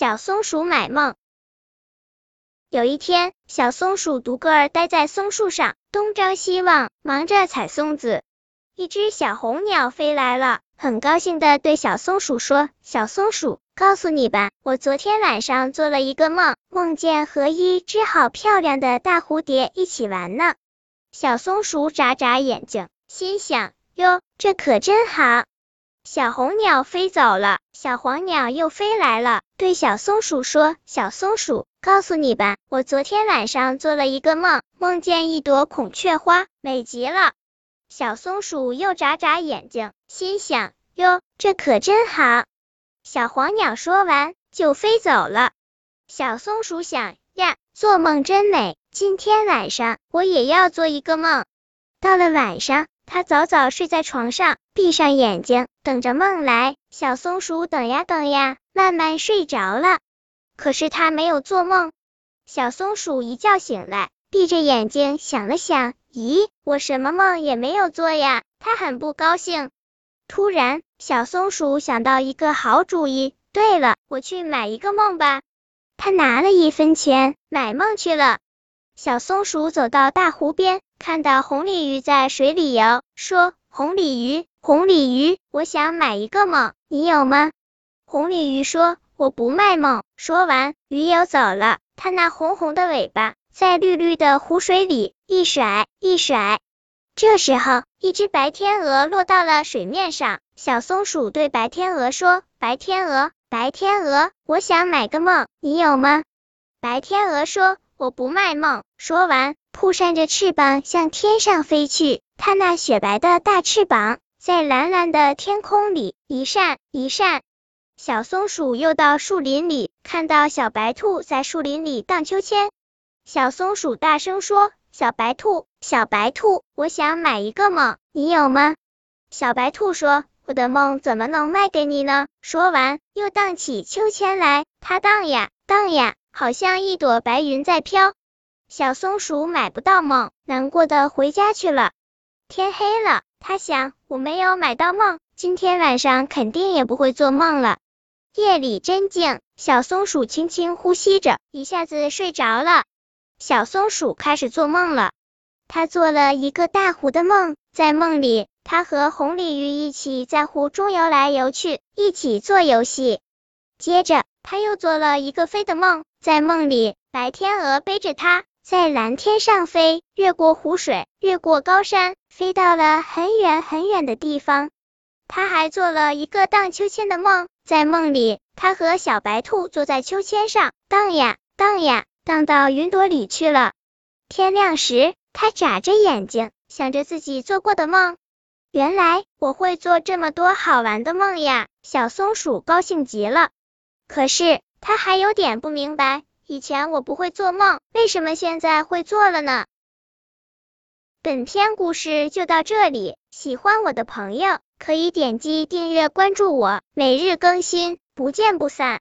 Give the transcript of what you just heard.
小松鼠买梦。有一天，小松鼠独个儿待在松树上，东张西望，忙着采松子。一只小红鸟飞来了，很高兴的对小松鼠说：“小松鼠，告诉你吧，我昨天晚上做了一个梦，梦见和一只好漂亮的大蝴蝶一起玩呢。”小松鼠眨眨眼睛，心想：“哟，这可真好。”小红鸟飞走了，小黄鸟又飞来了，对小松鼠说：“小松鼠，告诉你吧，我昨天晚上做了一个梦，梦见一朵孔雀花，美极了。”小松鼠又眨眨眼睛，心想：“哟，这可真好。”小黄鸟说完就飞走了。小松鼠想：“呀，做梦真美，今天晚上我也要做一个梦。”到了晚上。他早早睡在床上，闭上眼睛，等着梦来。小松鼠等呀等呀，慢慢睡着了。可是他没有做梦。小松鼠一觉醒来，闭着眼睛想了想，咦，我什么梦也没有做呀？他很不高兴。突然，小松鼠想到一个好主意。对了，我去买一个梦吧。他拿了一分钱，买梦去了。小松鼠走到大湖边。看到红鲤鱼在水里游，说：“红鲤鱼，红鲤鱼，我想买一个梦，你有吗？”红鲤鱼说：“我不卖梦。”说完，鱼游走了。它那红红的尾巴在绿绿的湖水里一甩一甩。这时候，一只白天鹅落到了水面上。小松鼠对白天鹅说：“白天鹅，白天鹅，我想买个梦，你有吗？”白天鹅说：“我不卖梦。”说完。扑扇着翅膀向天上飞去，它那雪白的大翅膀在蓝蓝的天空里一扇一扇。小松鼠又到树林里，看到小白兔在树林里荡秋千。小松鼠大声说：“小白兔，小白兔，我想买一个梦，你有吗？”小白兔说：“我的梦怎么能卖给你呢？”说完又荡起秋千来，它荡呀荡呀，好像一朵白云在飘。小松鼠买不到梦，难过的回家去了。天黑了，他想，我没有买到梦，今天晚上肯定也不会做梦了。夜里真静，小松鼠轻轻呼吸着，一下子睡着了。小松鼠开始做梦了，它做了一个大湖的梦，在梦里，它和红鲤鱼一起在湖中游来游去，一起做游戏。接着，它又做了一个飞的梦，在梦里，白天鹅背着它。在蓝天上飞，越过湖水，越过高山，飞到了很远很远的地方。他还做了一个荡秋千的梦，在梦里，他和小白兔坐在秋千上，荡呀荡呀，荡到云朵里去了。天亮时，他眨着眼睛，想着自己做过的梦。原来我会做这么多好玩的梦呀！小松鼠高兴极了。可是他还有点不明白。以前我不会做梦，为什么现在会做了呢？本篇故事就到这里，喜欢我的朋友可以点击订阅关注我，每日更新，不见不散。